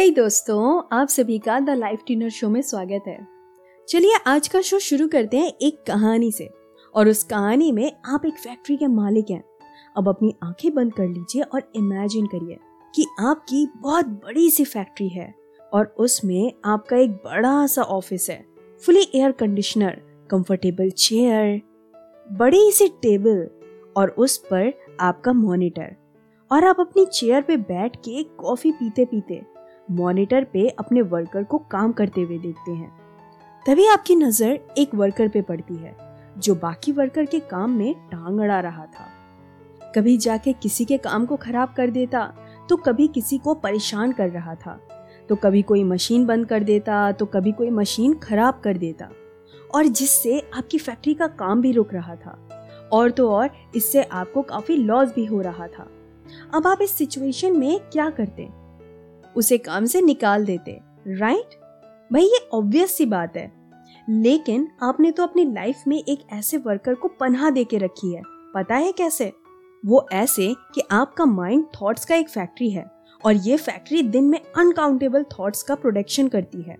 हे hey दोस्तों, आप सभी का द लाइफ टीनर शो में स्वागत है। चलिए आज का शो शुरू करते हैं एक कहानी से। और उस कहानी में आप एक फैक्ट्री के मालिक हैं। अब अपनी आँखें बंद कर लीजिए और इमेजिन करिए कि आपकी बहुत बड़ी सी फैक्ट्री है और उसमें आपका एक बड़ा सा ऑफ़िस है। Fully air conditioner comfortable chair बड़ी सी टेबल और उस पर आपका मॉनिटर और आप अपनी चेयर पे बैठ के कॉफ़ी पीते पीते मॉनिटर पे अपने वर्कर को काम करते हुए देखते हैं। तभी आपकी नज़र एक वर्कर पे पड़ती है, जो बाकी वर्कर के काम में टांग अड़ा रहा था। कभी जाके किसी के काम को खराब कर देता तो कभी किसी को परेशान कर रहा था। तो कभी कोई मशीन बंद कर देता तो कभी कोई मशीन खराब कर देता। और जिससे आपकी फैक्ट्री का काम भी रुक रहा था। और तो और, इससे आपको काफ़ी लॉस भी हो रहा था। अब आप इस सिचुएशन में क्या करते? उसे काम से निकाल देते राइट भाई, ये ऑब्वियस सी बात है। लेकिन आपने तो अपनी लाइफ में एक ऐसे वर्कर को पनाह दे के रखी है। पता है कैसे? वो ऐसे कि आपका माइंड थॉट्स का एक फैक्ट्री है और ये फैक्ट्री दिन में अनकाउंटेबल थॉट्स का प्रोडक्शन करती है।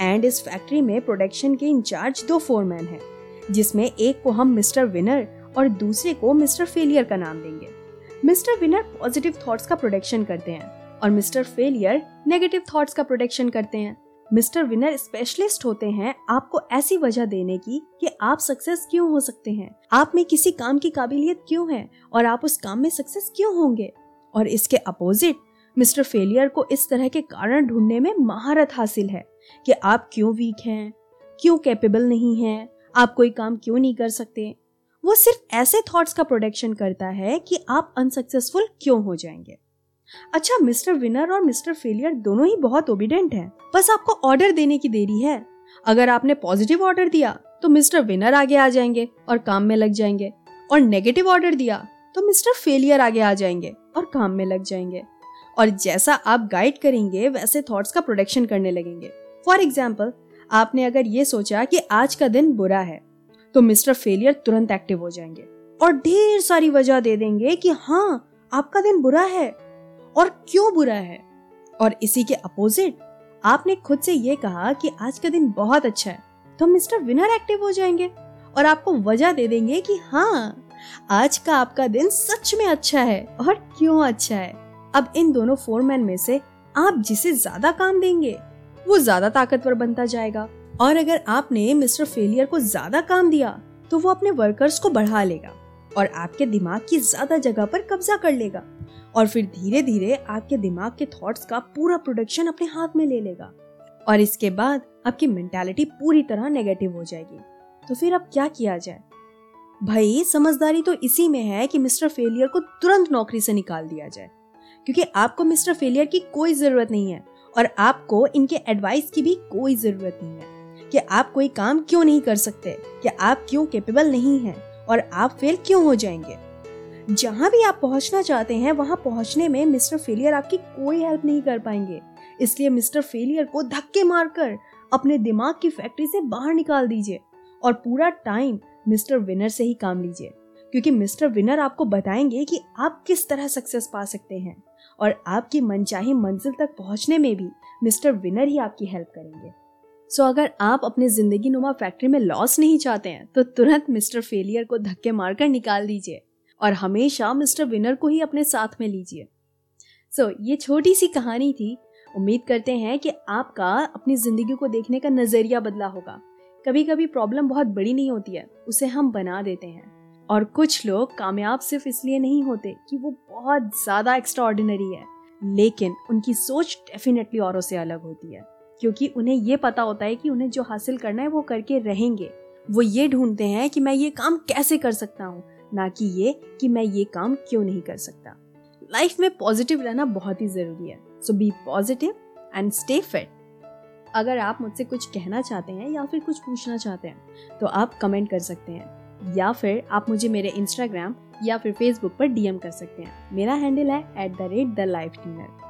एंड इस फैक्ट्री में प्रोडक्शन के इंचार्ज दो फोरमैन हैं, जिसमें एक को हम मिस्टर विनर और दूसरे को मिस्टर फेलियर का नाम देंगे। मिस्टर विनर पॉजिटिव थॉट्स का प्रोडक्शन करते हैं। और मिस्टर फेलियर नेगेटिव थॉट्स का प्रोटेक्शन करते हैं। मिस्टर विनर स्पेशलिस्ट होते हैं आपको ऐसी वजह देने की कि आप सक्सेस क्यों हो सकते हैं? आप में किसी काम की काबिलियत क्यों है? और आप उस काम में सक्सेस क्यों होंगे? और इसके अपोजिट, मिस्टर फेलियर को इस तरह के कारण ढूँढने में महारत हासिल है कि आप क्यों वीक हैं? क्यों कैपेबल नहीं हैं? आप कोई काम क्यों नहीं कर सकते? वो सिर्फ़ ऐसे थॉट्स का प्रोडक्शन करता है कि आप अनसक्सेसफुल क्यों हो जाएँगे। अच्छा मिस्टर विनर और मिस्टर फेलियर दोनों ही बहुत ओबिडेंट हैं। बस आपको ऑर्डर देने की देरी है। अगर आपने पॉजिटिव ऑर्डर दिया तो मिस्टर विनर आगे आ जाएँगे और काम में लग जाएँगे। और नेगेटिव ऑर्डर दिया तो मिस्टर फेलियर आगे आ जाएँगे और काम में लग जाएँगे। और जैसा आप गाइड करेंगे, वैसे थॉट्स का प्रोडक्शन करने लगेंगे। फॉर एग्ज़ाम्पल आपने अगर ये सोचा कि आज का दिन बुरा है तो मिस्टर फेलियर तुरंत एक्टिव हो जाएँगे। और ढेर सारी वजह दे देंगे कि हाँ आपका दिन बुरा है। और क्यों बुरा है? और इसी के अपोजिट आपने खुद से ये कहा कि आज का दिन बहुत अच्छा है तो मिस्टर विनर एक्टिव हो जाएँगे और आपको वजह दे देंगे कि हाँ आज का आपका दिन सच में अच्छा है और क्यों अच्छा है। अब इन दोनों फोरमैन में से आप जिसे ज़्यादा काम देंगे, वो ज़्यादा ताकतवर बनता जाएगा। और अगर आपने मिस्टर फेलियर को ज़्यादा काम दिया तो वो अपने वर्कर्स को बढ़ा लेगा और आपके दिमाग की ज़्यादा जगह पर कब्जा कर लेगा। और फिर धीरे धीरे आपके दिमाग के थॉट्स का पूरा प्रोडक्शन अपने हाथ में ले लेगा। और इसके बाद आपकी मेंटालिटी पूरी तरह नेगेटिव हो जाएगी। तो फिर अब क्या किया जाए? भाई, समझदारी तो इसी में है कि मिस्टर फेलियर को तुरंत नौकरी से निकाल दिया जाए। क्योंकि आपको मिस्टर फेलियर की कोई ज़रूरत नहीं है और आपको इनके एडवाइस की भी कोई ज़रूरत नहीं है कि आप कोई काम क्यों नहीं कर सकते, कि आप क्यों कैपेबल नहीं हैं और आप फेल क्यों हो जाएँगे। जहाँ भी आप पहुँचना चाहते हैं वहाँ पहुँचने में मिस्टर फेलियर आपकी कोई हेल्प नहीं कर पाएँगे। इसलिए मिस्टर फेलियर को धक्के मारकर अपने दिमाग की फैक्ट्री से बाहर निकाल दीजिए और पूरा टाइम मिस्टर विनर से ही काम लीजिए क्योंकि मिस्टर विनर आपको बताएँगे कि आप किस तरह सक्सेस पा सकते हैं और आपकी मनचाही मंजिल तक पहुँचने में भी मिस्टर विनर ही आपकी हेल्प करेंगे। सो so, अगर आप अपने ज़िंदगी नुमा फैक्ट्री में लॉस नहीं चाहते हैं तो तुरंत मिस्टर फेलियर को धक्के मारकर निकाल दीजिए। और हमेशा मिस्टर विनर को ही अपने साथ में लीजिए। सो so, ये छोटी सी कहानी थी। उम्मीद करते हैं कि आपका अपनी ज़िंदगी को देखने का नज़रिया बदला होगा। कभी कभी प्रॉब्लम बहुत बड़ी नहीं होती है उसे हम बना देते हैं। और कुछ लोग कामयाब सिर्फ़ इसलिए नहीं होते कि वो बहुत ज़्यादा एक्स्ट्रा है। लेकिन उनकी सोच डेफिनेटली औरों से अलग होती है। क्योंकि उन्हें ये पता होता है कि उन्हें जो हासिल करना है वो करके रहेंगे। वो ये ढूंढते हैं कि मैं ये काम कैसे कर सकता हूँ। ना कि ये कि मैं ये काम क्यों नहीं कर सकता। लाइफ में पॉजिटिव रहना बहुत ही ज़रूरी है। So be positive and stay fit अगर आप मुझसे कुछ कहना चाहते हैं या फिर कुछ पूछना चाहते हैं तो आप कमेंट कर सकते हैं। या फिर आप मुझे मेरे इंस्टाग्राम या फिर फेसबुक पर डीएम कर सकते हैं। मेरा हैंडल है at the rate the life dinner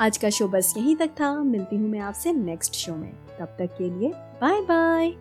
आज का शो बस यहीं तक था। मिलती हूँ मैं आपसे नेक्स्ट शो में। तब तक के लिए बाय बाय